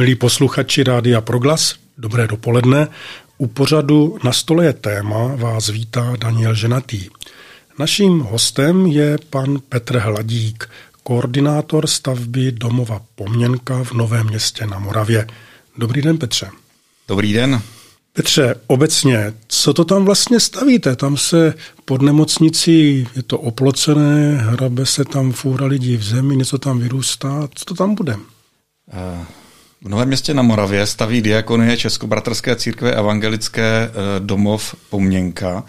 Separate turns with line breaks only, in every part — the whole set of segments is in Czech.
Milí posluchači Rádia Proglas, dobré dopoledne. U pořadu Na stole je téma vás vítá Daniel Ženatý. Naším hostem je pan Petr Hladík, koordinátor stavby domova Poměnka v Novém městě na Moravě. Dobrý den, Petře.
Dobrý den.
Petře, obecně, co to tam vlastně stavíte? Tam se pod nemocnicí, je to oplocené, hrabe se tam fůra lidí v zemi, něco tam vyrůstá. Co to tam bude?
Uh. V Novém městě na Moravě staví diakonie Českobratrské církve evangelické eh, domov Poměnka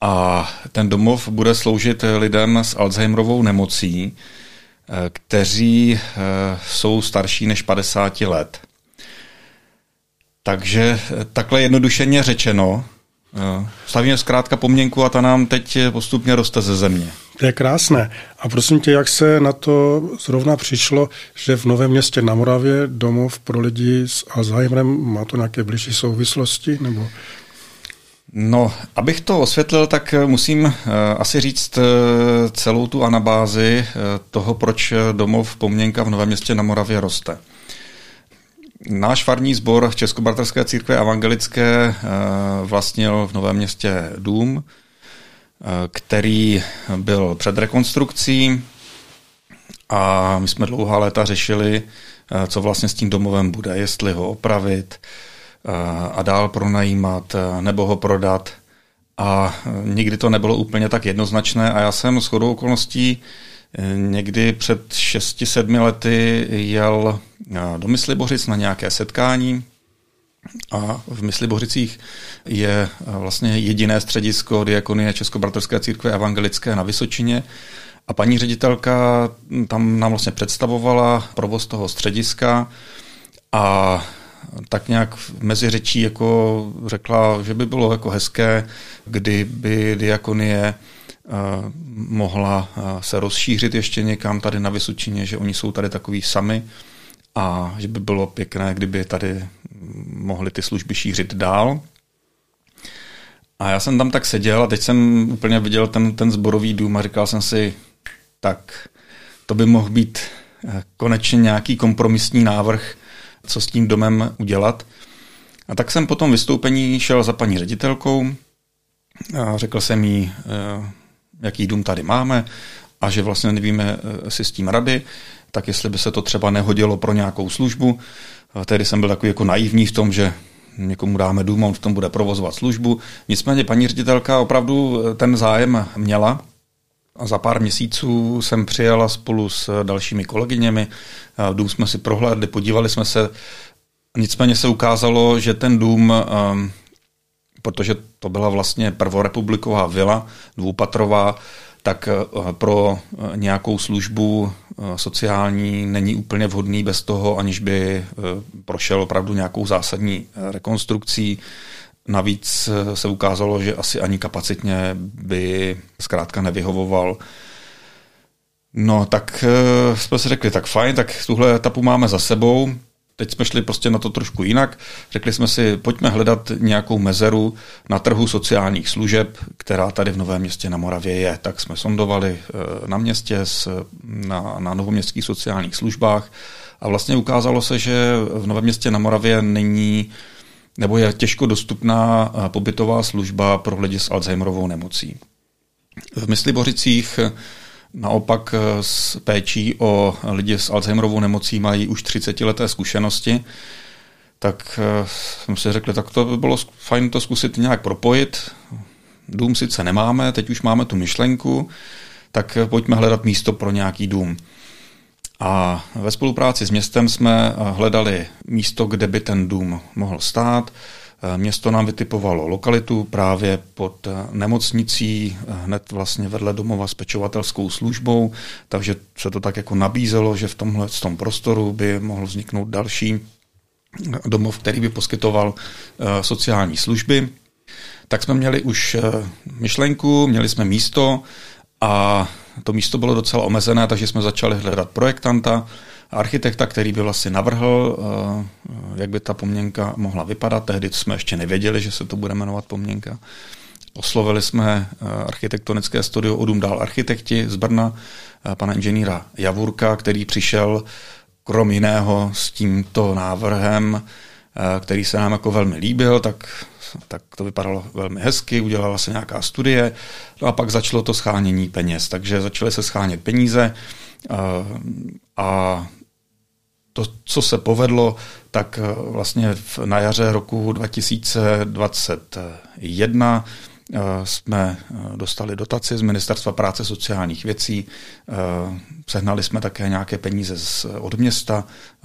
a ten domov bude sloužit lidem s Alzheimerovou nemocí, eh, kteří eh, jsou starší než 50 let. Takže takhle jednodušeně řečeno, stavíme zkrátka pomněnku a ta nám teď postupně roste ze země.
To je krásné. A prosím tě, jak se na to zrovna přišlo, že v Novém městě na Moravě domov pro lidi s Alzheimerem má to nějaké blížší souvislosti? Nebo...
No, abych to osvětlil, tak musím uh, asi říct uh, celou tu anabázi uh, toho, proč domov Poměnka v Novém městě na Moravě roste. Náš farní sbor Českobarterské církve evangelické vlastnil v Novém městě dům, který byl před rekonstrukcí a my jsme dlouhá léta řešili, co vlastně s tím domovem bude, jestli ho opravit a dál pronajímat nebo ho prodat. A nikdy to nebylo úplně tak jednoznačné a já jsem s chodou okolností někdy před 6-7 lety jel do Myslibořic na nějaké setkání a v Myslibořicích je vlastně jediné středisko diakonie Českobratrské církve evangelické na Vysočině. A paní ředitelka tam nám vlastně představovala provoz toho střediska a tak nějak mezi řečí jako řekla, že by bylo jako hezké, kdyby diakonie eh, mohla eh, se rozšířit ještě někam tady na Vysočině, že oni jsou tady takový sami a že by bylo pěkné, kdyby tady mohli ty služby šířit dál. A já jsem tam tak seděl a teď jsem úplně viděl ten, ten zborový dům a říkal jsem si, tak to by mohl být eh, konečně nějaký kompromisní návrh, co s tím domem udělat. A tak jsem po tom vystoupení šel za paní ředitelkou a řekl jsem jí, eh, jaký dům tady máme a že vlastně nevíme eh, si s tím rady, tak jestli by se to třeba nehodilo pro nějakou službu. Tehdy jsem byl takový jako naivní v tom, že někomu dáme dům, on v tom bude provozovat službu. Nicméně paní ředitelka opravdu ten zájem měla a za pár měsíců jsem přijela spolu s dalšími kolegyněmi. Dům jsme si prohlédli, podívali jsme se. Nicméně se ukázalo, že ten dům, ehm, protože to byla vlastně prvorepubliková vila, dvoupatrová, tak eh, pro eh, nějakou službu eh, sociální není úplně vhodný bez toho, aniž by prošel opravdu nějakou zásadní rekonstrukcí. Navíc se ukázalo, že asi ani kapacitně by zkrátka nevyhovoval. No, tak jsme si řekli, tak fajn, tak tuhle etapu máme za sebou. Teď jsme šli prostě na to trošku jinak. Řekli jsme si, pojďme hledat nějakou mezeru na trhu sociálních služeb, která tady v Novém městě na Moravě je. Tak jsme sondovali eh, na městě, na, na novoměstských sociálních službách a vlastně ukázalo se, že v Novém městě na Moravě není nebo je těžko dostupná eh, pobytová služba pro lidi s Alzheimerovou nemocí. V Myslibořicích naopak eh, s péčí o lidi s Alzheimerovou nemocí mají už 30 leté zkušenosti, tak eh, jsme si řekli, tak to by bylo fajn to zkusit nějak propojit. Dům sice nemáme, teď už máme tu myšlenku, tak eh, pojďme hledat místo pro nějaký dům. A ve spolupráci s městem jsme hledali místo, kde by ten dům mohl stát. Eh, město nám vytipovalo lokalitu právě pod eh, nemocnicí, eh, hned vlastně vedle domova s pečovatelskou službou, takže se to tak jako nabízelo, že v tomhle v tom prostoru by mohl vzniknout další domov, který by poskytoval sociální služby. Tak jsme měli už myšlenku, měli jsme místo a to místo bylo docela omezené, takže jsme začali hledat projektanta, architekta, který by vlastně navrhl, eh, jak by ta poměnka mohla vypadat. Tehdy jsme ještě nevěděli, že se to bude jmenovat poměnka. Oslovili jsme eh, architektonické studio Odum Dál architekti z Brna, eh, pana inženýra Javurka, který přišel krom jiného s tímto návrhem, který se nám jako velmi líbil, tak, tak to vypadalo velmi hezky, udělala se nějaká studie no a pak začalo to schánění peněz. Takže začaly se schánět peníze a to, co se povedlo, tak vlastně na jaře roku 2021 Eh, jsme eh, dostali dotaci z Ministerstva práce sociálních věcí, eh, sehnali jsme také nějaké peníze z, od města,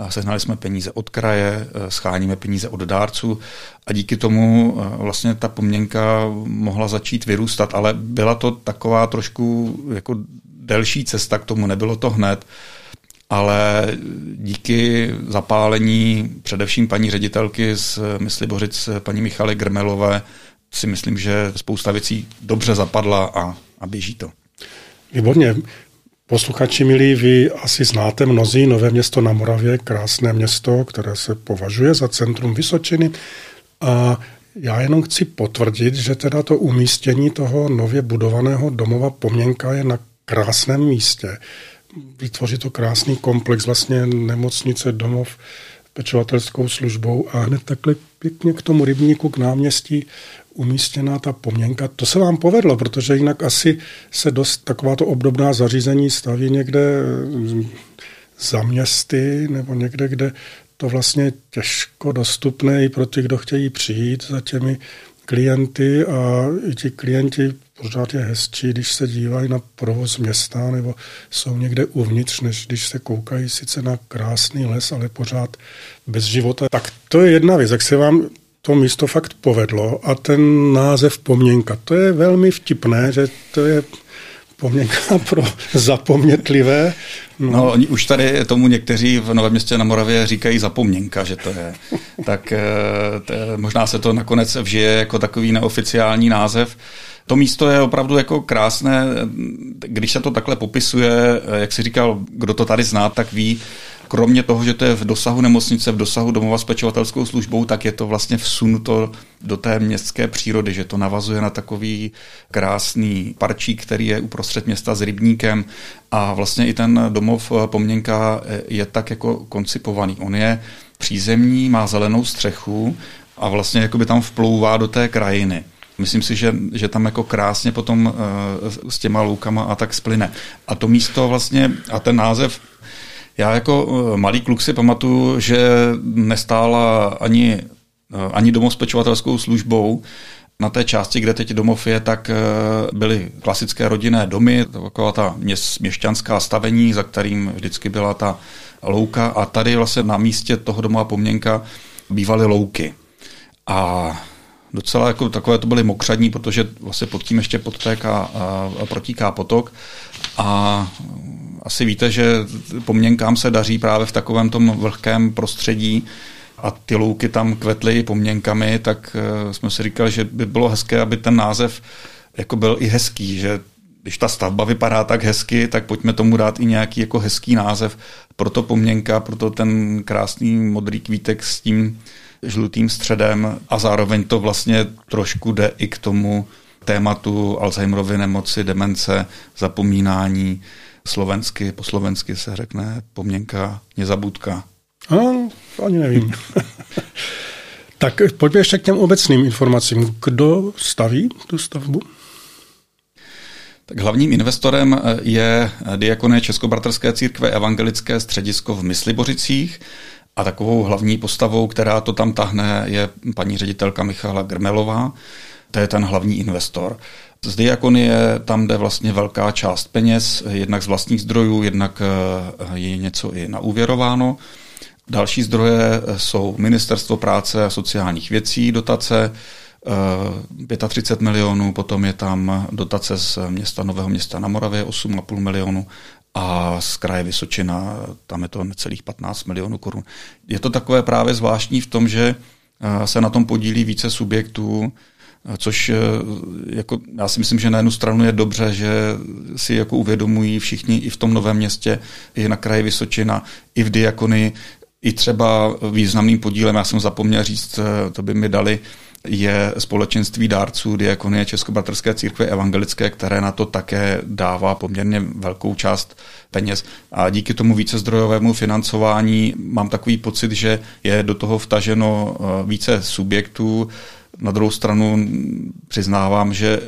sehnali jsme peníze od kraje, scháníme peníze od dárců a díky tomu vlastně ta poměnka mohla začít vyrůstat, ale byla to taková trošku jako delší cesta k tomu, nebylo to hned, ale díky zapálení především paní ředitelky z Myslibořic, paní Michaly Grmelové, si myslím, že spousta věcí dobře zapadla a, a běží to.
Výborně. Posluchači milí, vy asi znáte mnozí Nové město na Moravě, krásné město, které se považuje za centrum Vysočiny. A já jenom chci potvrdit, že teda to umístění toho nově budovaného domova Poměnka je na krásném místě. Vytvoří to krásný komplex, vlastně nemocnice, domov, pečovatelskou službou a hned takhle pěkně k tomu rybníku, k náměstí umístěná ta poměnka. To se vám povedlo, protože jinak asi se dost takováto obdobná zařízení staví někde mm, za městy nebo někde, kde to vlastně těžko dostupné i pro ty, kdo chtějí přijít za těmi klienty a i ti klienti pořád je hezčí, když se dívají na provoz města nebo jsou někde uvnitř, než když se koukají sice na krásný les, ale pořád bez života. Tak to je jedna věc. Jak se vám to místo fakt povedlo a ten název Poměnka, to je velmi vtipné, že to je Poměnka pro zapomnětlivé.
No. no, oni už tady tomu někteří v Novém městě na Moravě říkají zapomněnka, že to je. tak eh, to, možná se to nakonec vžije jako takový neoficiální název. To místo je opravdu jako krásné, když se to takhle popisuje, eh, jak si říkal, kdo to tady zná, tak ví, kromě toho, že to je v dosahu nemocnice, v dosahu domova s pečovatelskou službou, tak je to vlastně vsunuto do té městské přírody, že to navazuje na takový krásný parčík, který je uprostřed města s rybníkem a vlastně i ten domov Poměnka je tak jako koncipovaný. On je přízemní, má zelenou střechu a vlastně jakoby tam vplouvá do té krajiny. Myslím si, že, že tam jako krásně potom uh, s těma loukama a tak splyne. A to místo vlastně, a ten název já jako eh, malý kluk si pamatuju, že nestála ani, eh, ani domov s pečovatelskou službou, na té části, kde teď domov je, tak eh, byly klasické rodinné domy, taková ta měšťanská stavení, za kterým vždycky byla ta louka a tady vlastně na místě toho domova Poměnka bývaly louky. A docela jako takové to byly mokřadní, protože vlastně pod tím ještě podtéká protíká potok a asi víte, že poměnkám se daří právě v takovém tom vlhkém prostředí a ty louky tam kvetly poměnkami, tak eh, jsme si říkali, že by bylo hezké, aby ten název jako byl i hezký, že když ta stavba vypadá tak hezky, tak pojďme tomu dát i nějaký jako hezký název. Proto poměnka, proto ten krásný modrý kvítek s tím žlutým středem a zároveň to vlastně trošku jde i k tomu tématu Alzheimerovy nemoci, demence, zapomínání, slovensky, po slovensky se řekne poměnka, nezabudka.
No, ani nevím. tak pojďme ještě k těm obecným informacím. Kdo staví tu stavbu?
Tak hlavním investorem je Diakonie Českobratrské církve Evangelické středisko v Myslibořicích a takovou hlavní postavou, která to tam tahne, je paní ředitelka Michala Grmelová. To je ten hlavní investor. Z diakonie tam jde vlastně velká část peněz, jednak z vlastních zdrojů, jednak eh, je něco i naúvěrováno. Další zdroje eh, jsou Ministerstvo práce a sociálních věcí, dotace, 35 eh, milionů, potom je tam dotace z města Nového města na Moravě 8,5 milionů a z kraje Vysočina tam je to necelých 15 milionů korun. Je to takové právě zvláštní v tom, že se na tom podílí více subjektů, což eh, jako, já si myslím, že na jednu stranu je dobře, že si jako uvědomují všichni i v tom novém městě, i na kraji Vysočina, i v Diakony, i třeba významným podílem, já jsem zapomněl říct, eh, to by mi dali, je společenství dárců Diakonie Českobratrské církve evangelické, které na to také dává poměrně velkou část peněz. A díky tomu vícezdrojovému financování mám takový pocit, že je do toho vtaženo eh, více subjektů. Na druhou stranu přiznávám, že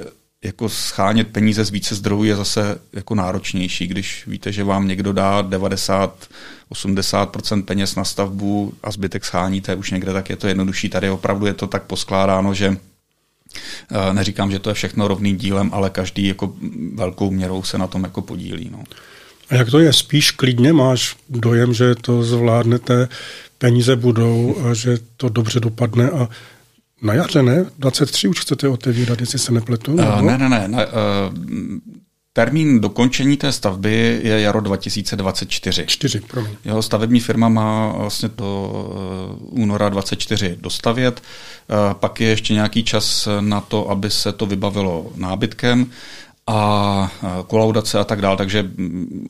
jako schánět peníze z více zdrojů je zase jako náročnější, když víte, že vám někdo dá 90-80% peněz na stavbu a zbytek scháníte už někde, tak je to jednodušší. Tady opravdu je to tak poskládáno, že eh, neříkám, že to je všechno rovným dílem, ale každý jako velkou měrou se na tom jako podílí. No.
A jak to je? Spíš klidně máš dojem, že to zvládnete, peníze budou a že to dobře dopadne a na jaře, ne? 23 už chcete otevírat, jestli se nepletu?
Uh, ne, ne, ne. ne uh, termín dokončení té stavby je jaro 2024.
4, promiň.
Jeho stavební firma má vlastně do uh, února 24 dostavět. Pak je ještě nějaký čas na to, aby se to vybavilo nábytkem a kolaudace a tak dále, takže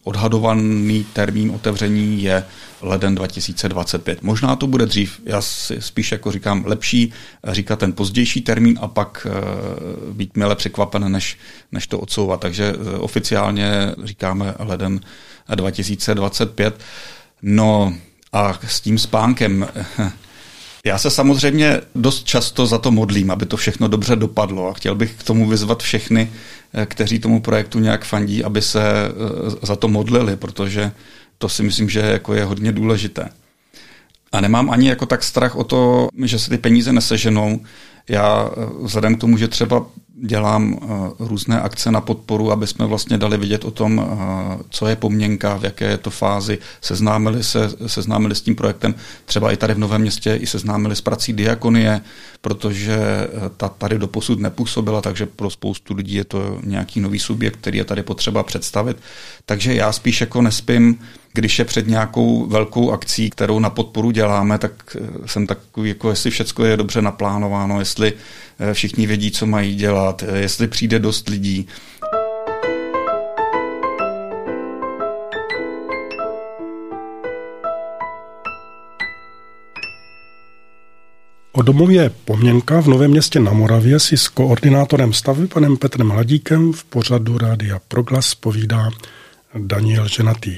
odhadovaný termín otevření je leden 2025. Možná to bude dřív, já si spíš jako říkám lepší říkat ten pozdější termín a pak e, být milé překvapen, než, než to odsouvat. Takže e, oficiálně říkáme leden 2025. No a s tím spánkem Já se samozřejmě dost často za to modlím, aby to všechno dobře dopadlo a chtěl bych k tomu vyzvat všechny, eh, kteří tomu projektu nějak fandí, aby se eh, za to modlili, protože to si myslím, že jako je hodně důležité. A nemám ani jako tak strach o to, že se ty peníze neseženou. Já eh, vzhledem k tomu, že třeba dělám eh, různé akce na podporu, aby jsme vlastně dali vidět o tom, eh, co je pomněnka, v jaké je to fázi, seznámili se, seznámili s tím projektem, třeba i tady v Novém městě, i seznámili s prací diakonie, protože ta tady do posud nepůsobila, takže pro spoustu lidí je to nějaký nový subjekt, který je tady potřeba představit. Takže já spíš jako nespím, když je před nějakou velkou akcí, kterou na podporu děláme, tak jsem takový, jako jestli všechno je dobře naplánováno, jestli Eh, všichni vědí, co mají dělat, eh, jestli přijde dost lidí.
O domově Poměnka v Novém městě na Moravě si s koordinátorem stavby panem Petrem Hladíkem v pořadu Rádia Proglas povídá Daniel Ženatý.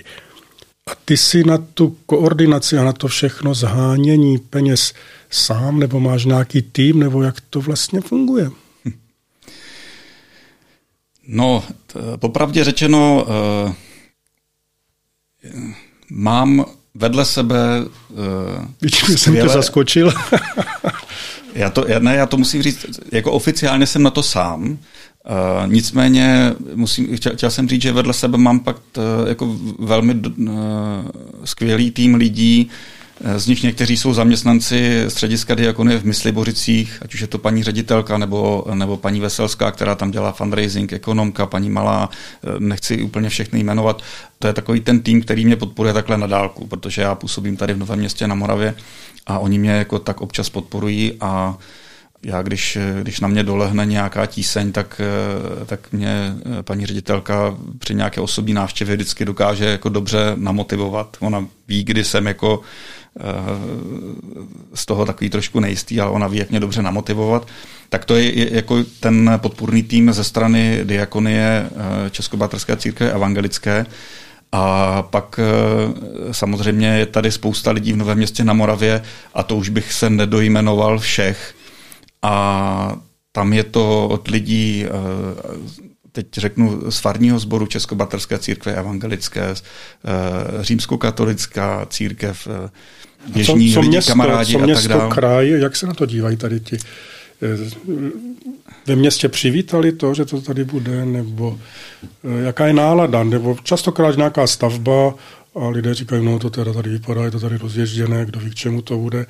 A ty si na tu koordinaci a na to všechno zhánění peněz sám, nebo máš nějaký tým, nebo jak to vlastně funguje?
No, popravdě řečeno, uh, mám vedle sebe
uh, Vidím, jsem tě zaskočil.
já to, ne, já to musím říct, jako oficiálně jsem na to sám, Uh, nicméně musím, chtěl, chtěl jsem říct, že vedle sebe mám pak t, jako velmi uh, skvělý tým lidí, z nich někteří jsou zaměstnanci střediska Diakonie v Myslibořicích, ať už je to paní ředitelka nebo, nebo paní Veselská, která tam dělá fundraising, ekonomka, paní Malá, nechci úplně všechny jmenovat. To je takový ten tým, který mě podporuje takhle na dálku, protože já působím tady v Novém městě na Moravě a oni mě jako tak občas podporují a já když, když na mě dolehne nějaká tíseň, tak, tak mě paní ředitelka při nějaké osobní návštěvě vždycky dokáže jako dobře namotivovat. Ona ví, kdy jsem jako eh, z toho takový trošku nejistý, ale ona ví, jak mě dobře namotivovat. Tak to je jako ten podpůrný tým ze strany Diakonie eh, Českobatrské církve evangelické. A pak eh, samozřejmě je tady spousta lidí v Novém městě na Moravě a to už bych se nedojmenoval všech, a tam je to od lidí, eh, teď řeknu, z farního sboru Českobatrské církve evangelické, eh, římskokatolická církev, eh, běžní
co, co
lidi,
město,
kamarádi
co město,
a tak dále.
kraj, jak se na to dívají tady ti? Ve městě přivítali to, že to tady bude, nebo jaká je nálada, nebo častokrát nějaká stavba a lidé říkají, no to teda tady vypadá, je to tady rozježděné, kdo ví, k čemu to bude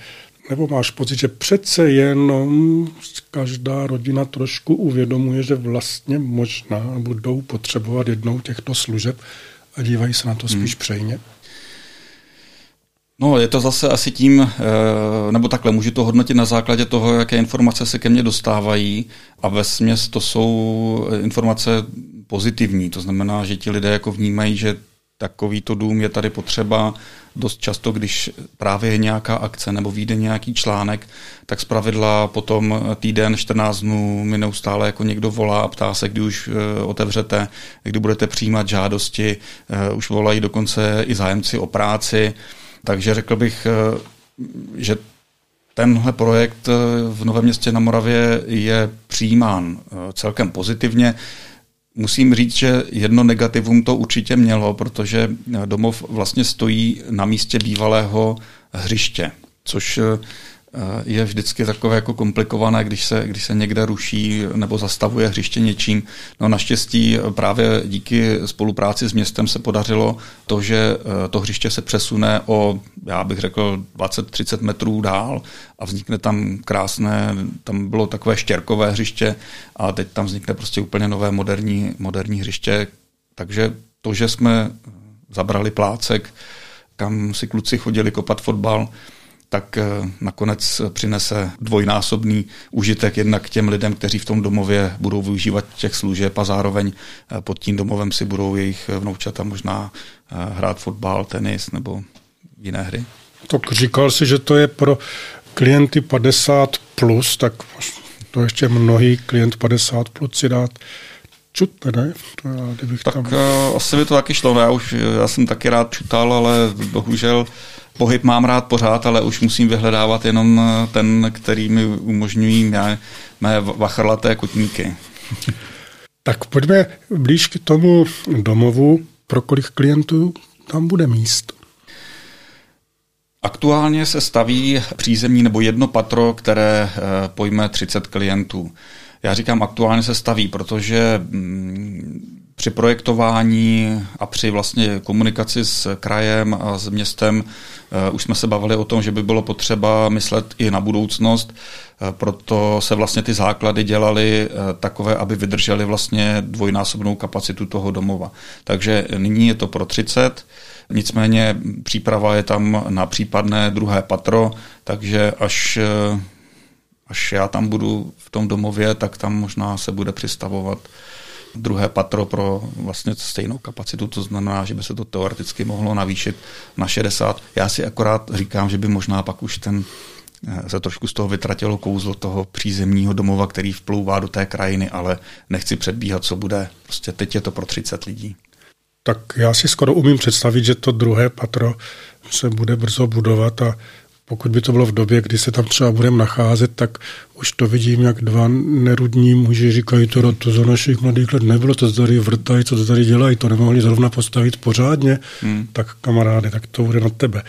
nebo máš pocit, že přece jenom každá rodina trošku uvědomuje, že vlastně možná budou potřebovat jednou těchto služeb a dívají se na to spíš hmm. přejně?
No, je to zase asi tím, eh, nebo takhle, můžu to hodnotit na základě toho, jaké informace se ke mně dostávají a ve směs to jsou informace pozitivní, to znamená, že ti lidé jako vnímají, že takovýto dům je tady potřeba dost často, když právě je nějaká akce nebo vyjde nějaký článek, tak zpravidla potom týden, 14 dnů mi neustále jako někdo volá a ptá se, kdy už eh, otevřete, kdy budete přijímat žádosti, eh, už volají dokonce i zájemci o práci, takže řekl bych, eh, že tenhle projekt v Novém městě na Moravě je přijímán celkem pozitivně. Musím říct, že jedno negativum to určitě mělo, protože domov vlastně stojí na místě bývalého hřiště, což Eh, je vždycky takové jako komplikované, když se, když se někde ruší nebo zastavuje hřiště něčím. No naštěstí právě díky spolupráci s městem se podařilo to, že eh, to hřiště se přesune o, já bych řekl, 20-30 metrů dál a vznikne tam krásné, tam bylo takové štěrkové hřiště a teď tam vznikne prostě úplně nové moderní, moderní hřiště. Takže to, že jsme zabrali plácek, kam si kluci chodili kopat fotbal, tak eh, nakonec přinese dvojnásobný užitek jednak těm lidem, kteří v tom domově budou využívat těch služeb a zároveň eh, pod tím domovem si budou jejich vnoučata možná eh, hrát fotbal, tenis nebo jiné hry.
Tak říkal si, že to je pro klienty 50 plus, tak to ještě mnohý klient 50 plus si dát čut, ne? To já,
kdybych tak tam... asi by to taky šlo, já už já jsem taky rád čutal, ale bohužel pohyb mám rád pořád, ale už musím vyhledávat jenom eh, ten, který mi umožňují mé, mé vachrlaté kotníky.
Tak pojďme blíž k tomu domovu. Pro kolik klientů tam bude míst?
Aktuálně se staví přízemní nebo jedno patro, které eh, pojme 30 klientů. Já říkám aktuálně se staví, protože mm, při projektování a při vlastně komunikaci s krajem a s městem uh, už jsme se bavili o tom, že by bylo potřeba myslet i na budoucnost, uh, proto se vlastně ty základy dělaly uh, takové, aby vydržely vlastně dvojnásobnou kapacitu toho domova. Takže nyní je to pro 30, nicméně příprava je tam na případné druhé patro, takže až až já tam budu v tom domově, tak tam možná se bude přistavovat druhé patro pro vlastně stejnou kapacitu, to znamená, že by se to teoreticky mohlo navýšit na 60. Já si akorát říkám, že by možná pak už ten eh, se trošku z toho vytratilo kouzlo toho přízemního domova, který vplouvá do té krajiny, ale nechci předbíhat, co bude. Prostě teď je to pro 30 lidí.
Tak já si skoro umím představit, že to druhé patro se bude brzo budovat a pokud by to bylo v době, kdy se tam třeba budeme nacházet, tak už to vidím, jak dva nerudní muži říkají, to, to za našich mladých let nebylo, to tady vrtají, co to tady dělají, to nemohli zrovna postavit pořádně, hmm. tak kamarády, tak to bude na tebe.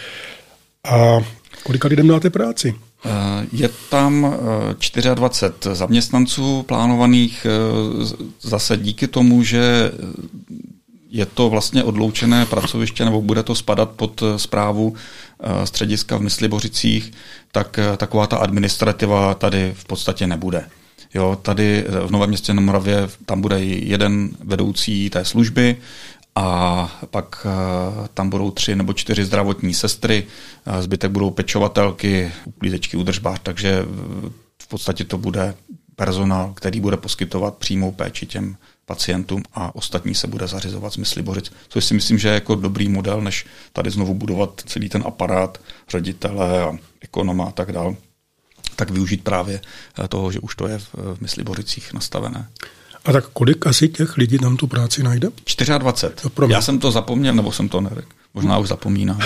A kolika lidem dáte práci?
Eh, je tam 24 eh, zaměstnanců plánovaných eh, zase díky tomu, že je to vlastně odloučené pracoviště, nebo bude to spadat pod zprávu Eh, střediska v Myslibořicích, tak eh, taková ta administrativa tady v podstatě nebude. Jo, tady eh, v Novém městě na Moravě tam bude jeden vedoucí té služby a pak tam budou tři nebo čtyři zdravotní sestry, zbytek budou pečovatelky, uklízečky, udržbář, takže v podstatě to bude personál, který bude poskytovat přímou péči těm pacientům a ostatní se bude zařizovat z Myslibořic, což si myslím, že je jako dobrý model, než tady znovu budovat celý ten aparát ředitele a ekonoma a tak dále tak využít právě eh, toho, že už to je v, v Mysliboricích nastavené.
A tak kolik asi těch lidí tam tu práci najde?
24. To já jsem to zapomněl, nebo jsem to neřekl. Možná už zapomínám.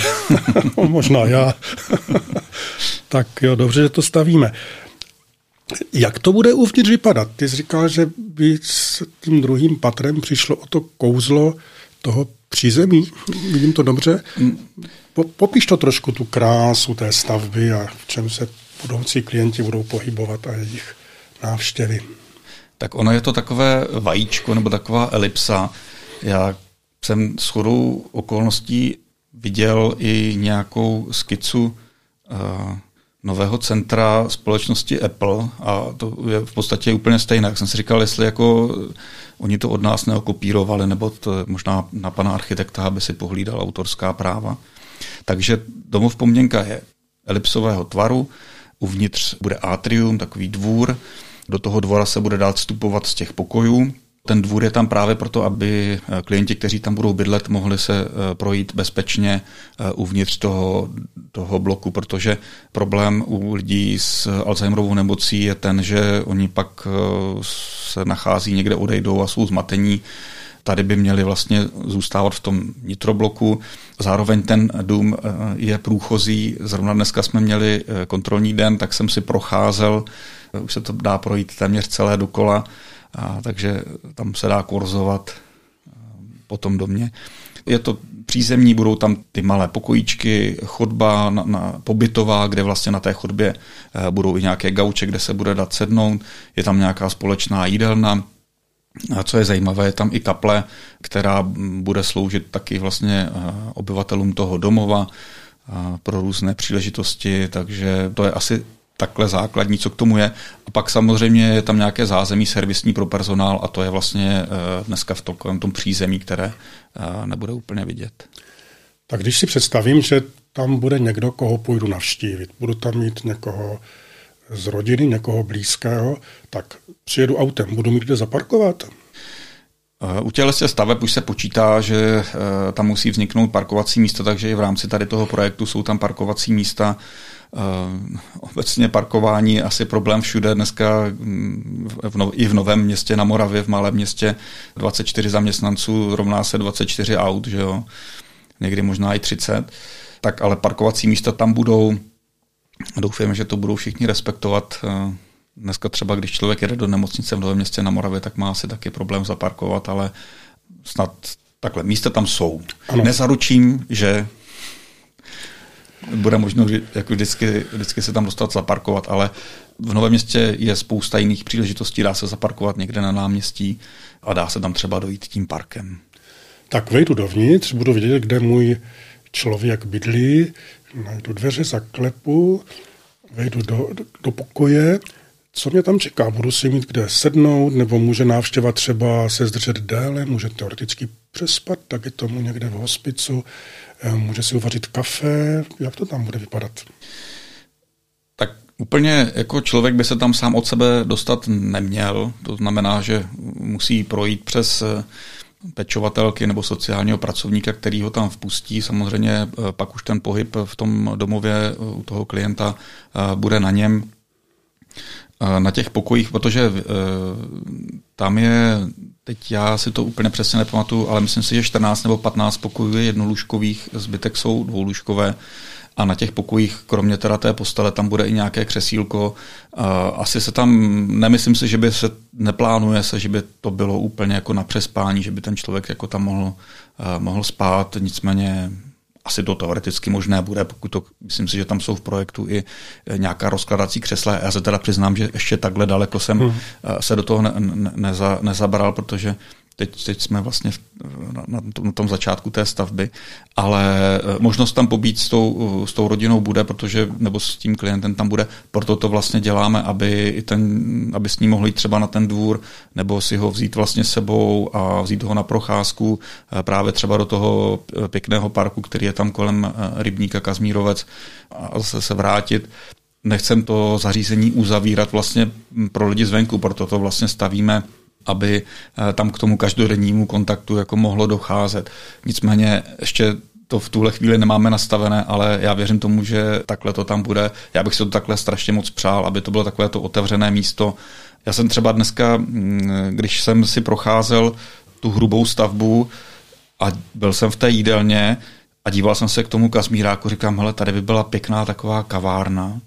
Možná já. tak jo, dobře, že to stavíme. Jak to bude uvnitř vypadat? Ty jsi říkal, že by s tím druhým patrem přišlo o to kouzlo toho přízemí. Vidím to dobře. Po, popiš to trošku, tu krásu té stavby a v čem se budoucí klienti budou pohybovat a jejich návštěvy.
Tak ono je to takové vajíčko nebo taková elipsa. Já jsem s chodou okolností viděl i nějakou skicu uh, nového centra společnosti Apple a to je v podstatě úplně stejné. Jak jsem si říkal, jestli jako oni to od nás neokopírovali, nebo to možná na pana architekta, aby si pohlídal autorská práva. Takže domov Poměnka je elipsového tvaru, uvnitř bude atrium, takový dvůr, do toho dvora se bude dát vstupovat z těch pokojů, Ten dvůr je tam právě proto, aby eh, klienti, kteří tam budou bydlet, mohli se eh, projít bezpečně eh, uvnitř toho, toho bloku, protože problém u lidí s Alzheimerovou nemocí je ten, že oni pak se nachází někde, odejdou a jsou zmatení. Tady by měli vlastně zůstávat v tom nitrobloku. Zároveň ten dům je průchozí. Zrovna dneska jsme měli kontrolní den, tak jsem si procházel, už se to dá projít téměř celé dokola a, takže tam se dá kurzovat po tom domě. Je to přízemní, budou tam ty malé pokojíčky, chodba na, na pobytová, kde vlastně na té chodbě e, budou i nějaké gauče, kde se bude dát sednout. Je tam nějaká společná jídelna, a co je zajímavé, je tam i kaple, která bude sloužit taky vlastně e, obyvatelům toho domova pro různé příležitosti, takže to je asi takhle základní, co k tomu je. A pak samozřejmě je tam nějaké zázemí servisní pro personál a to je vlastně eh, dneska v takovém tom přízemí, které eh, nebude úplně vidět.
Tak když si představím, že tam bude někdo, koho půjdu navštívit, budu tam mít někoho z rodiny, někoho blízkého, tak přijedu autem, budu mít kde zaparkovat.
Eh, u těchto staveb už se počítá, že tam musí vzniknout parkovací místo, takže i v rámci tady toho projektu jsou tam parkovací místa. Uh, obecně parkování je asi problém všude. Dneska mm, v no, i v Novém městě na Moravě, v malém městě 24 zaměstnanců rovná se 24 aut, že jo? někdy možná i 30. Tak ale parkovací místa tam budou. Doufujeme, že to budou všichni respektovat. Uh, dneska třeba, když člověk jede do nemocnice v Novém městě na Moravě, tak má asi taky problém zaparkovat, ale snad takhle, místa tam jsou. Ano. Nezaručím, že bude možno jako vždycky, vždycky se tam dostat zaparkovat, ale v Novém městě je spousta jiných příležitostí, dá se zaparkovat někde na náměstí a dá se tam třeba dojít tím parkem.
Tak vejdu dovnitř, budu vidět, kde můj člověk bydlí, najdu dveře, zaklepu, vejdu do, do pokoje, co mě tam čeká? Budu si mít kde sednout, nebo může návštěva třeba se zdržet déle, může teoreticky přespat, tak je tomu někde v hospicu, může si uvařit kafe, jak to tam bude vypadat?
Tak úplně jako člověk by se tam sám od sebe dostat neměl, to znamená, že musí projít přes eh, pečovatelky nebo sociálního pracovníka, který ho tam vpustí. Samozřejmě eh, pak už ten pohyb v tom domově u toho klienta bude na něm na těch pokojích, protože uh, tam je, teď já si to úplně přesně nepamatuju, ale myslím si, že 14 nebo 15 pokojů je jednolůžkových, zbytek jsou dvoulůžkové a na těch pokojích, kromě teda té postele, tam bude i nějaké křesílko. Asi se tam, nemyslím si, že by se, neplánuje se, že by to bylo úplně jako na přespání, že by ten člověk jako tam mohl, uh, mohl spát, nicméně asi to teoreticky možné bude, pokud to, myslím si, že tam jsou v projektu i eh, nějaká rozkladací křesla. Já se teda přiznám, že ještě takhle daleko jsem hmm. Eh, se do toho ne, ne, neza, nezabral, protože Teď, teď jsme vlastně v, na, na, tom, na tom začátku té stavby, ale eh, možnost tam pobít s tou, s tou rodinou bude, protože, nebo s tím klientem tam bude, proto to vlastně děláme, aby, ten, aby s ním mohli jít třeba na ten dvůr, nebo si ho vzít vlastně sebou a vzít ho na procházku eh, právě třeba do toho eh, pěkného parku, který je tam kolem rybníka Kazmírovec a zase se vrátit. Nechcem to zařízení uzavírat vlastně pro lidi zvenku, proto to vlastně stavíme aby eh, tam k tomu každodennímu kontaktu jako mohlo docházet. Nicméně ještě to v tuhle chvíli nemáme nastavené, ale já věřím tomu, že takhle to tam bude. Já bych si to takhle strašně moc přál, aby to bylo takové to otevřené místo. Já jsem třeba dneska, mm, když jsem si procházel tu hrubou stavbu a byl jsem v té jídelně a díval jsem se k tomu kazmíráku, říkám, hele, tady by byla pěkná taková kavárna,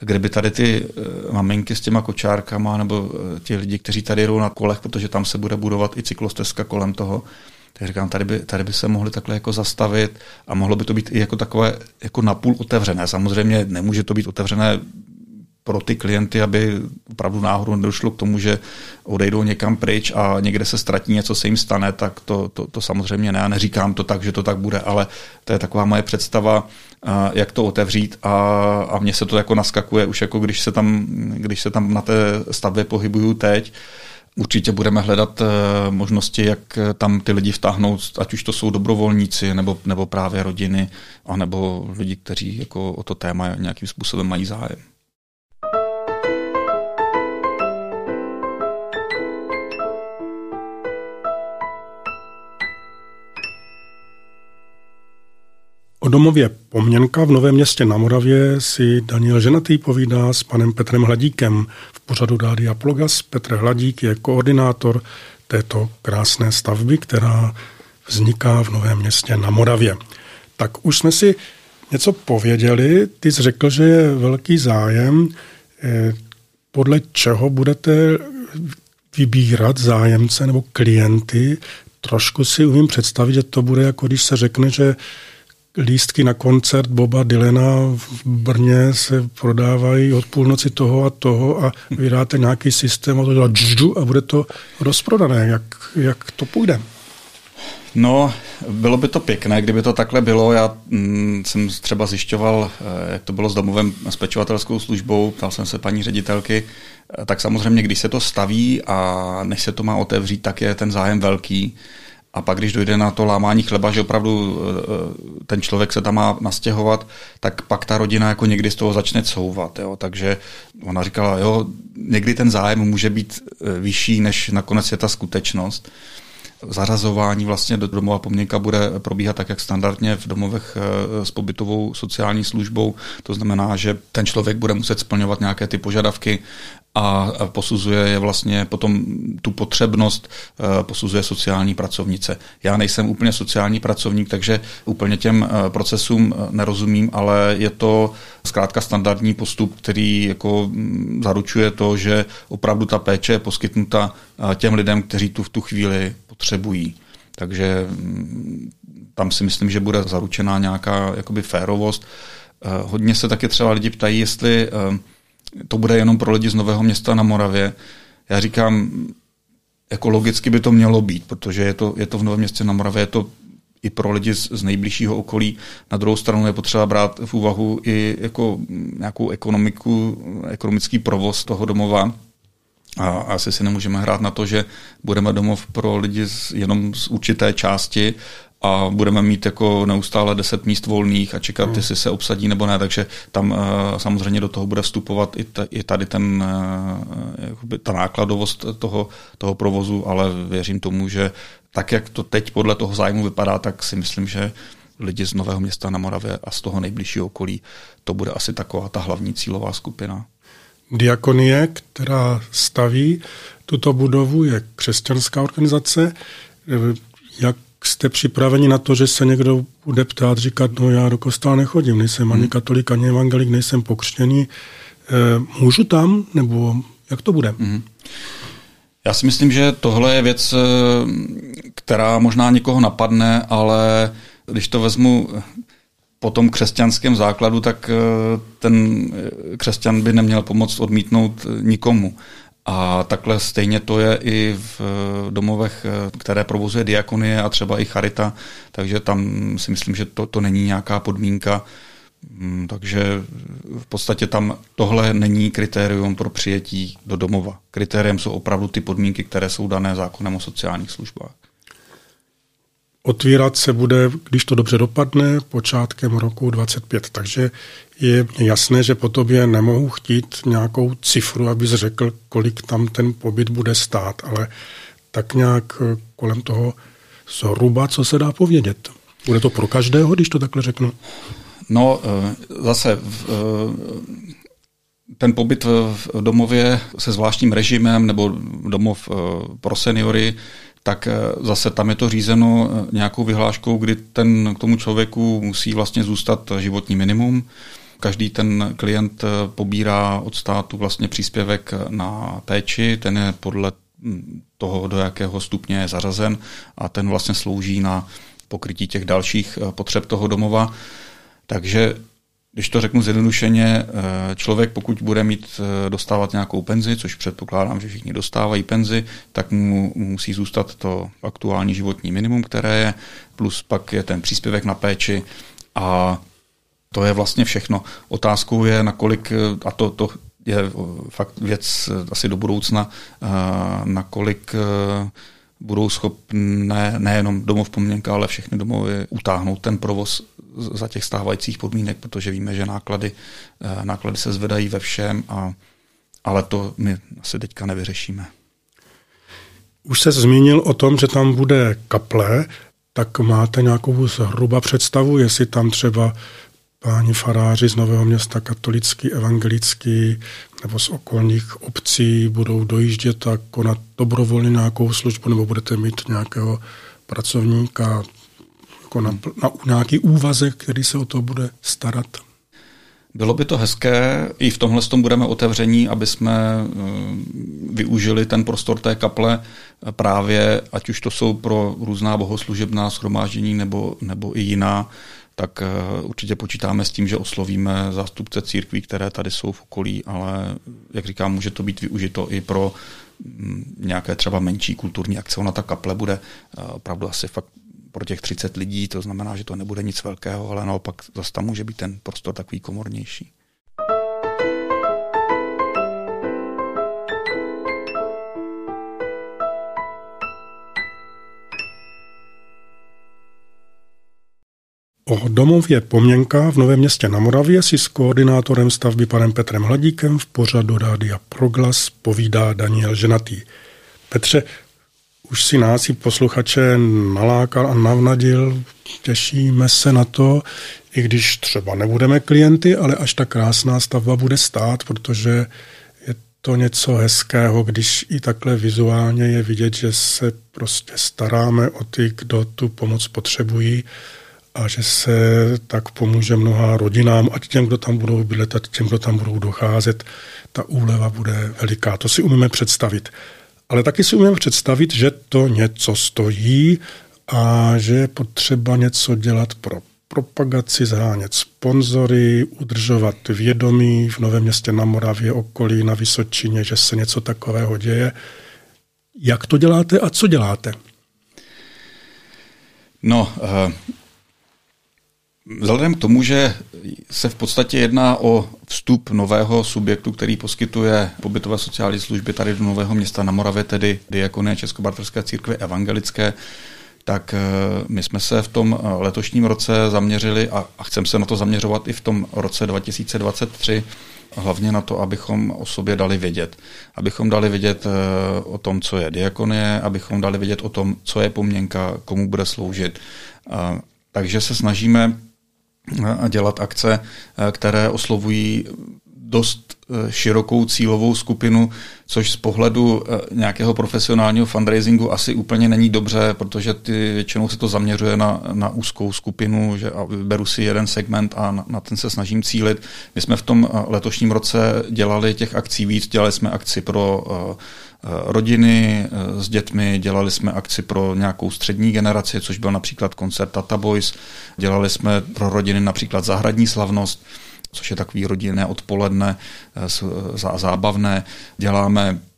kde by tady ty eh, maminky s těma kočárkama nebo eh, ti lidi, kteří tady jdou na kolech, protože tam se bude budovat i cyklostezka kolem toho, tak říkám, tady by, tady by se mohli takhle jako zastavit a mohlo by to být i jako takové jako napůl otevřené. Samozřejmě nemůže to být otevřené pro ty klienty, aby opravdu náhodou nedošlo k tomu, že odejdou někam pryč a někde se ztratí, něco se jim stane, tak to, to, to samozřejmě ne. Já neříkám to tak, že to tak bude, ale to je taková moje představa, jak to otevřít a, a mně se to jako naskakuje už jako když se tam, když se tam na té stavbě pohybuju teď, Určitě budeme hledat eh, možnosti, jak tam ty lidi vtáhnout, ať už to jsou dobrovolníci, nebo, nebo právě rodiny, anebo lidi, kteří jako o to téma nějakým způsobem mají zájem.
O domově Poměnka v Novém městě na Moravě si Daniel Ženatý povídá s panem Petrem Hladíkem. V pořadu Dády Aplogas Petr Hladík je koordinátor této krásné stavby, která vzniká v Novém městě na Moravě. Tak už jsme si něco pověděli. Ty jsi řekl, že je velký zájem. Eh, podle čeho budete vybírat zájemce nebo klienty? Trošku si umím představit, že to bude jako když se řekne, že lístky na koncert Boba Dylena v Brně se prodávají od půlnoci toho a toho a vydáte nějaký systém a to dělá a bude to rozprodané. Jak, jak to půjde?
No, bylo by to pěkné, kdyby to takhle bylo. Já mm, jsem třeba zjišťoval, eh, jak to bylo s domovem s pečovatelskou službou, ptal jsem se paní ředitelky, eh, tak samozřejmě, když se to staví a než se to má otevřít, tak je ten zájem velký. A pak, když dojde na to lámání chleba, že opravdu eh, ten člověk se tam má nastěhovat, tak pak ta rodina jako někdy z toho začne couvat. Jo? Takže ona říkala, jo, někdy ten zájem může být vyšší, než nakonec je ta skutečnost zařazování vlastně do domova pomněnka bude probíhat tak, jak standardně v domovech s pobytovou sociální službou. To znamená, že ten člověk bude muset splňovat nějaké ty požadavky a posuzuje je vlastně potom tu potřebnost, eh, posuzuje sociální pracovnice. Já nejsem úplně sociální pracovník, takže úplně těm eh, procesům nerozumím, ale je to zkrátka standardní postup, který jako mm, zaručuje to, že opravdu ta péče je poskytnuta těm lidem, kteří tu v tu chvíli potřebují. Takže mm, tam si myslím, že bude zaručená nějaká jakoby férovost. Hodně se taky třeba lidi ptají, jestli to bude jenom pro lidi z Nového města na Moravě. Já říkám, jako logicky by to mělo být, protože je to, je to v Novém městě na Moravě, je to i pro lidi z, z nejbližšího okolí. Na druhou stranu je potřeba brát v úvahu i jako nějakou ekonomiku, ekonomický provoz toho domova, a asi si nemůžeme hrát na to, že budeme domov pro lidi z, jenom z určité části a budeme mít jako neustále 10 míst volných a čekat, hmm. jestli se obsadí nebo ne, takže tam uh, samozřejmě do toho bude vstupovat i, ta, i tady ten, uh, ta nákladovost toho, toho provozu, ale věřím tomu, že tak, jak to teď podle toho zájmu vypadá, tak si myslím, že lidi z Nového města na Moravě a z toho nejbližšího okolí, to bude asi taková ta hlavní cílová skupina.
Diakonie, která staví tuto budovu, je křesťanská organizace. Jak jste připraveni na to, že se někdo bude ptát, říkat, no já do kostela nechodím, nejsem ani hmm. katolik, ani evangelik, nejsem pokřtěný. Eh, můžu tam, nebo jak to bude? Hmm.
Já si myslím, že tohle je věc, eh, která možná někoho napadne, ale když to vezmu po tom křesťanském základu, tak eh, ten eh, křesťan by neměl pomoct odmítnout eh, nikomu. A takhle stejně to je i v domovech, které provozuje diakonie a třeba i charita, takže tam si myslím, že to, to není nějaká podmínka. Mm, takže v podstatě tam tohle není kritérium pro přijetí do domova. Kritériem jsou opravdu ty podmínky, které jsou dané zákonem o sociálních službách.
Otvírat se bude, když to dobře dopadne, počátkem roku 25. Takže je jasné, že po tobě nemohu chtít nějakou cifru, abys řekl, kolik tam ten pobyt bude stát, ale tak nějak eh, kolem toho zhruba, co se dá povědět. Bude to pro každého, když to takhle řeknu?
No, eh, zase eh, ten pobyt v domově se zvláštním režimem nebo domov pro seniory tak eh, zase tam je to řízeno eh, nějakou vyhláškou, kdy ten k tomu člověku musí vlastně zůstat životní minimum. Každý ten klient eh, pobírá od státu vlastně příspěvek na péči, ten je podle hm, toho, do jakého stupně je zařazen a ten vlastně slouží na pokrytí těch dalších potřeb toho domova. Takže když to řeknu zjednodušeně, eh, člověk pokud bude mít eh, dostávat nějakou penzi, což předpokládám, že všichni dostávají penzi, tak mu musí zůstat to aktuální životní minimum, které je, plus pak je ten příspěvek na péči a to je vlastně všechno. Otázkou je, nakolik, eh, a to, to je fakt věc asi do budoucna, nakolik budou schopné nejenom domov Poměnka, ale všechny domovy utáhnout ten provoz za těch stávajících podmínek, protože víme, že náklady, eh, náklady se zvedají ve všem, a, ale to my asi teďka nevyřešíme.
Už se zmínil o tom, že tam bude kaple. tak máte nějakou zhruba představu, jestli tam třeba páni faráři z Nového města katolický, evangelický nebo z okolních obcí budou dojíždět a konat dobrovolně nějakou službu, nebo budete mít nějakého pracovníka jako na, na nějaký úvazek, který se o to bude starat.
Bylo by to hezké, i v tomhle tom budeme otevření, aby jsme eh, využili ten prostor té kaple právě, ať už to jsou pro různá bohoslužebná schromáždění nebo, nebo i jiná, tak eh, určitě počítáme s tím, že oslovíme zástupce církví, které tady jsou v okolí, ale jak říkám, může to být využito i pro mm, nějaké třeba menší kulturní akce. Ona ta kaple bude eh, opravdu asi fakt pro těch 30 lidí, to znamená, že to nebude nic velkého, ale naopak zase tam může být ten prostor takový komornější.
O domově Poměnka v Novém městě na Moravě si s koordinátorem stavby panem Petrem Hladíkem v pořadu Rádia Proglas povídá Daniel Ženatý. Petře, už si nás i posluchače nalákal a navnadil, těšíme se na to, i když třeba nebudeme klienty, ale až ta krásná stavba bude stát, protože je to něco hezkého, když i takhle vizuálně je vidět, že se prostě staráme o ty, kdo tu pomoc potřebují a že se tak pomůže mnoha rodinám, ať těm, kdo tam budou bydlet, ať těm, kdo tam budou docházet, ta úleva bude veliká. To si umíme představit. Ale taky si umíme představit, že to něco stojí a že je potřeba něco dělat pro propagaci, zhánět sponzory, udržovat vědomí v Novém městě na Moravě, okolí, na Vysočině, že se něco takového děje. Jak to děláte a co děláte?
No, uh Vzhledem k tomu, že se v podstatě jedná o vstup nového subjektu, který poskytuje pobytové sociální služby tady do Nového města na Moravě, tedy Diakonie Českobartovské církve evangelické, tak eh, my jsme se v tom eh, letošním roce zaměřili a, a se na to zaměřovat i v tom roce 2023, hlavně na to, abychom o sobě dali vědět. Abychom dali vědět eh, o tom, co je diakonie, abychom dali vědět o tom, co je poměnka, komu bude sloužit. Takže se snažíme a dělat akce, eh, které oslovují dost eh, širokou cílovou skupinu, což z pohledu eh, nějakého profesionálního fundraisingu asi úplně není dobře, protože ty, většinou se to zaměřuje na, na úzkou skupinu, že a vyberu si jeden segment a na, na ten se snažím cílit. My jsme v tom letošním roce dělali těch akcí víc, dělali jsme akci pro rodiny s dětmi, dělali jsme akci pro nějakou střední generaci, což byl například koncert Tata Boys, dělali jsme pro rodiny například zahradní slavnost, což je takový rodinné odpoledne eh, zábavné. Děláme eh,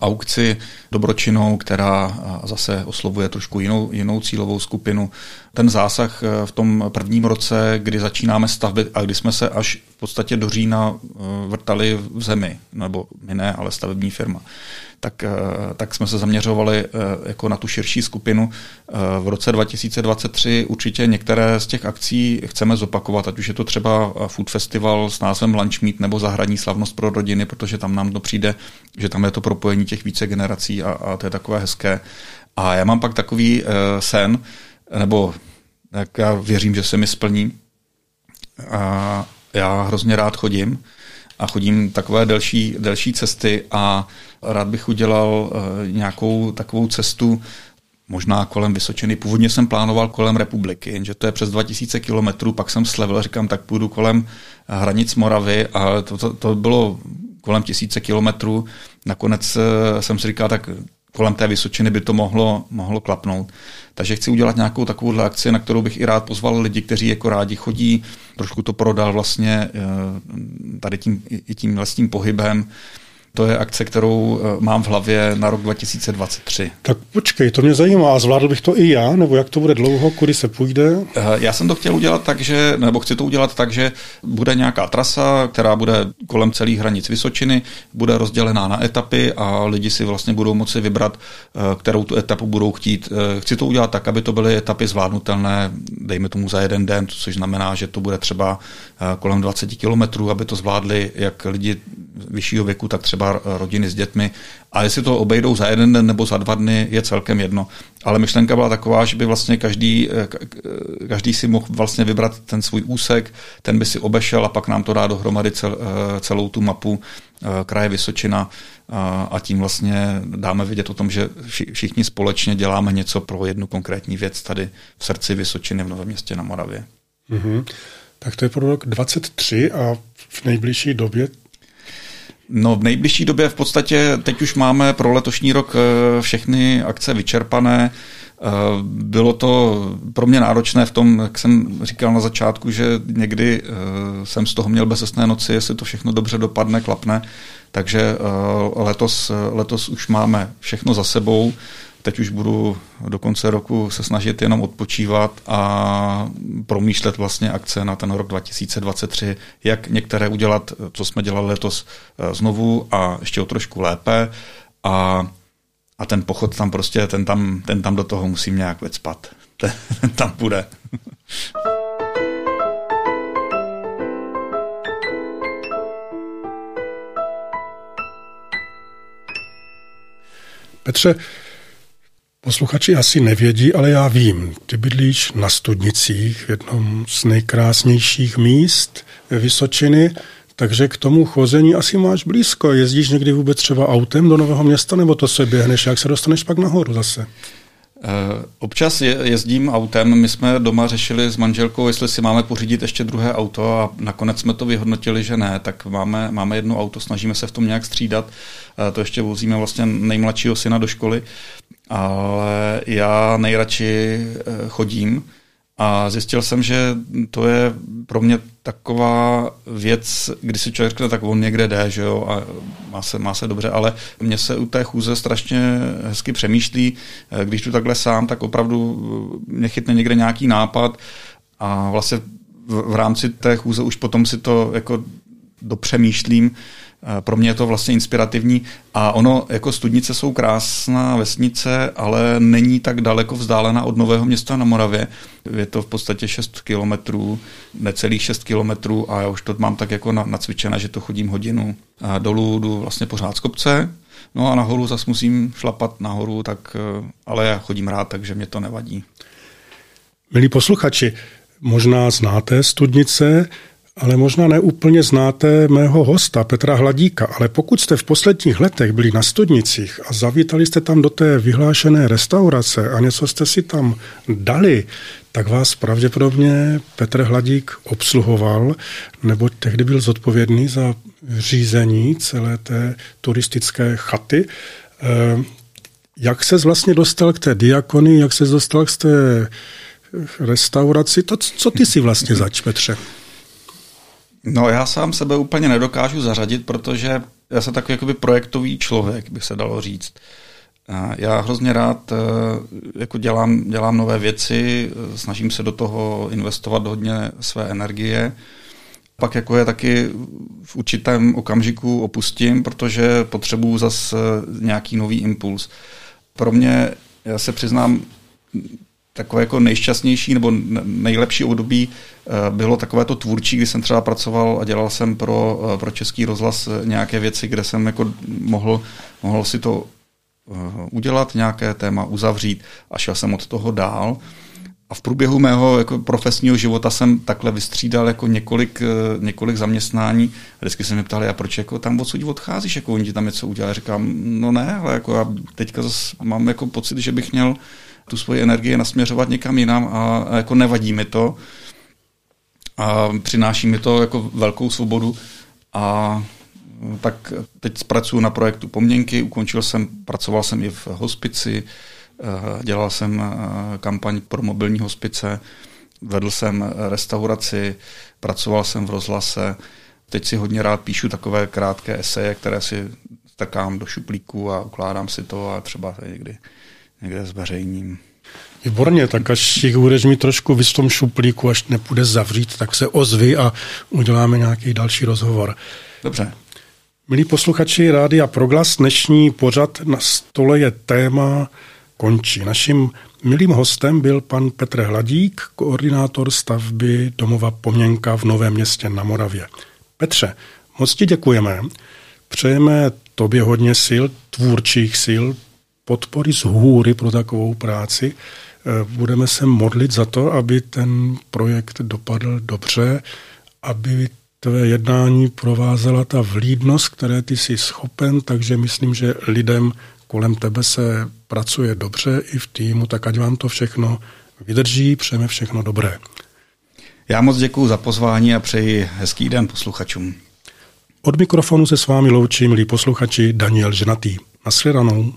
aukci dobročinou, která eh, zase oslovuje trošku jinou, jinou cílovou skupinu. Ten zásah v tom prvním roce, kdy začínáme stavby a kdy jsme se až v podstatě do října vrtali v zemi, nebo my ne, ale stavební firma, tak, eh, tak jsme se zaměřovali eh, jako na tu širší skupinu. Eh, v roce 2023 určitě některé z těch akcí chceme zopakovat, ať už je to třeba Food Festival s názvem Lunch Meet nebo Zahradní slavnost pro rodiny, protože tam nám to přijde, že tam je to propojení těch více generací a, a to je takové hezké. A já mám pak takový uh, sen, nebo jak já věřím, že se mi splní. A já hrozně rád chodím a chodím takové delší, delší cesty a rád bych udělal uh, nějakou takovou cestu možná kolem Vysočiny. Původně jsem plánoval kolem republiky, jenže to je přes 2000 kilometrů, pak jsem slevil, říkám, tak půjdu kolem hranic Moravy a to, to, to bylo kolem tisíce kilometrů. Nakonec uh, jsem si říkal, tak kolem té Vysočiny by to mohlo, mohlo klapnout. Takže chci udělat nějakou takovou akci, na kterou bych i rád pozval lidi, kteří jako rádi chodí, trošku to prodal vlastně eh, tady tím, i tím vlastním pohybem, to je akce, kterou eh, mám v hlavě na rok 2023.
Tak počkej, to mě zajímá. A zvládl bych to i já? Nebo jak to bude dlouho? Kudy se půjde?
Eh, já jsem to chtěl udělat tak, že, nebo chci to udělat tak, že bude nějaká trasa, která bude kolem celých hranic Vysočiny, bude rozdělená na etapy a lidi si vlastně budou moci vybrat, eh, kterou tu etapu budou chtít. Chci to udělat tak, aby to byly etapy zvládnutelné, dejme tomu za jeden den, což znamená, že to bude třeba kolem 20 kilometrů, aby to zvládli jak lidi vyššího věku, tak třeba rodiny s dětmi. A jestli to obejdou za jeden den nebo za dva dny, je celkem jedno. Ale myšlenka byla taková, že by vlastně každý, každý si mohl vlastně vybrat ten svůj úsek, ten by si obešel a pak nám to dá dohromady cel, celou tu mapu kraje Vysočina a tím vlastně dáme vidět o tom, že všichni společně děláme něco pro jednu konkrétní věc tady v srdci Vysočiny v Novém městě na Moravě.
Mm-hmm. Tak to je pro rok 23 a v nejbližší době
No v nejbližší době v podstatě teď už máme pro letošní rok eh, všechny akce vyčerpané. Eh, bylo to pro mě náročné v tom, jak jsem říkal na začátku, že někdy eh, jsem z toho měl bezesné noci, jestli to všechno dobře dopadne, klapne. Takže letos, letos už máme všechno za sebou. Teď už budu do konce roku se snažit jenom odpočívat a promýšlet vlastně akce na ten rok 2023, jak některé udělat, co jsme dělali letos eh, znovu a ještě o trošku lépe a, a ten pochod tam prostě, ten tam, ten tam do toho musím nějak vecpat. Ten, ten tam bude.
Petře, Posluchači asi nevědí, ale já vím. Ty bydlíš na Studnicích, v jednom z nejkrásnějších míst Vysočiny, takže k tomu chození asi máš blízko. Jezdíš někdy vůbec třeba autem do Nového města, nebo to se běhneš, jak se dostaneš pak nahoru zase?
Eh, občas jezdím autem. My jsme doma řešili s manželkou, jestli si máme pořídit ještě druhé auto a nakonec jsme to vyhodnotili, že ne. Tak máme, máme jedno auto, snažíme se v tom nějak střídat. Eh, to ještě vozíme vlastně nejmladšího syna do školy ale já nejradši eh, chodím a zjistil jsem, že to je pro mě taková věc, kdy si člověk řekne, tak on někde jde, že jo, a má se, má se dobře, ale mně se u té chůze strašně hezky přemýšlí, eh, když tu takhle sám, tak opravdu eh, mě chytne někde nějaký nápad a vlastně v, v rámci té chůze už potom si to jako dopřemýšlím, pro mě je to vlastně inspirativní a ono, jako Studnice jsou krásná vesnice, ale není tak daleko vzdálená od Nového města na Moravě. Je to v podstatě 6 kilometrů, necelých 6 kilometrů a já už to mám tak jako nacvičené, že to chodím hodinu. A dolů jdu vlastně pořád z kopce, no a nahoru zase musím šlapat nahoru, tak, eh, ale já chodím rád, takže mě to nevadí.
Milí posluchači, možná znáte Studnice, ale možná neúplně znáte mého hosta Petra Hladíka, ale pokud jste v posledních letech byli na Studnicích a zavítali jste tam do té vyhlášené restaurace a něco jste si tam dali, tak vás pravděpodobně Petr Hladík obsluhoval, nebo tehdy byl zodpovědný za řízení celé té turistické chaty. Eh, jak se vlastně dostal k té diakony, jak se dostal k té restauraci? To, co ty si vlastně zač, Petře?
No já sám sebe úplně nedokážu zařadit, protože já jsem takový jakoby projektový člověk, by se dalo říct. Já hrozně rád eh, jako dělám, dělám nové věci, snažím se do toho investovat hodně své energie. Pak jako je taky v určitém okamžiku opustím, protože potřebuju zase nějaký nový impuls. Pro mě, já se přiznám, takové jako nejšťastnější nebo nejlepší období eh, bylo takové to tvůrčí, kdy jsem třeba pracoval a dělal jsem pro, eh, pro Český rozhlas eh, nějaké věci, kde jsem jako mohl, mohl si to udělat, nějaké téma uzavřít a šel jsem od toho dál. A v průběhu mého jako profesního života jsem takhle vystřídal jako několik, několik zaměstnání. Vždycky se mi ptali, a proč jako tam odsud odcházíš, jako oni ti tam něco udělali. Říkám, no ne, ale jako já teďka zase mám jako pocit, že bych měl tu svoji energii nasměřovat někam jinam a, a jako nevadí mi to. A přináší mi to jako velkou svobodu. A tak teď pracuji na projektu Poměnky, ukončil jsem, pracoval jsem i v hospici, eh, dělal jsem eh, kampaň pro mobilní hospice, vedl jsem restauraci, pracoval jsem v rozhlase, teď si hodně rád píšu takové krátké eseje, které si strkám do šuplíku a ukládám si to a třeba někdy někde zveřejním.
Výborně, tak až jich budeš mít trošku v tom šuplíku, až nepůjde zavřít, tak se ozvi a uděláme nějaký další rozhovor.
Dobře.
Milí posluchači Rádia Proglas, dnešní pořad na stole je téma končí. Naším milým hostem byl pan Petr Hladík, koordinátor stavby domova Poměnka v Novém městě na Moravě. Petře, moc ti děkujeme. Přejeme tobě hodně sil, tvůrčích sil, podpory z hůry pro takovou práci. Eh, budeme se modlit za to, aby ten projekt dopadl dobře, aby tvé jednání provázela ta vlídnost, které ty jsi schopen, takže myslím, že lidem kolem tebe se pracuje dobře i v týmu, tak ať vám to všechno vydrží, přejeme všechno dobré.
Já moc děkuji za pozvání a přeji hezký den posluchačům.
Od mikrofonu se s vámi loučí, milí posluchači, Daniel Ženatý. Nasledanou.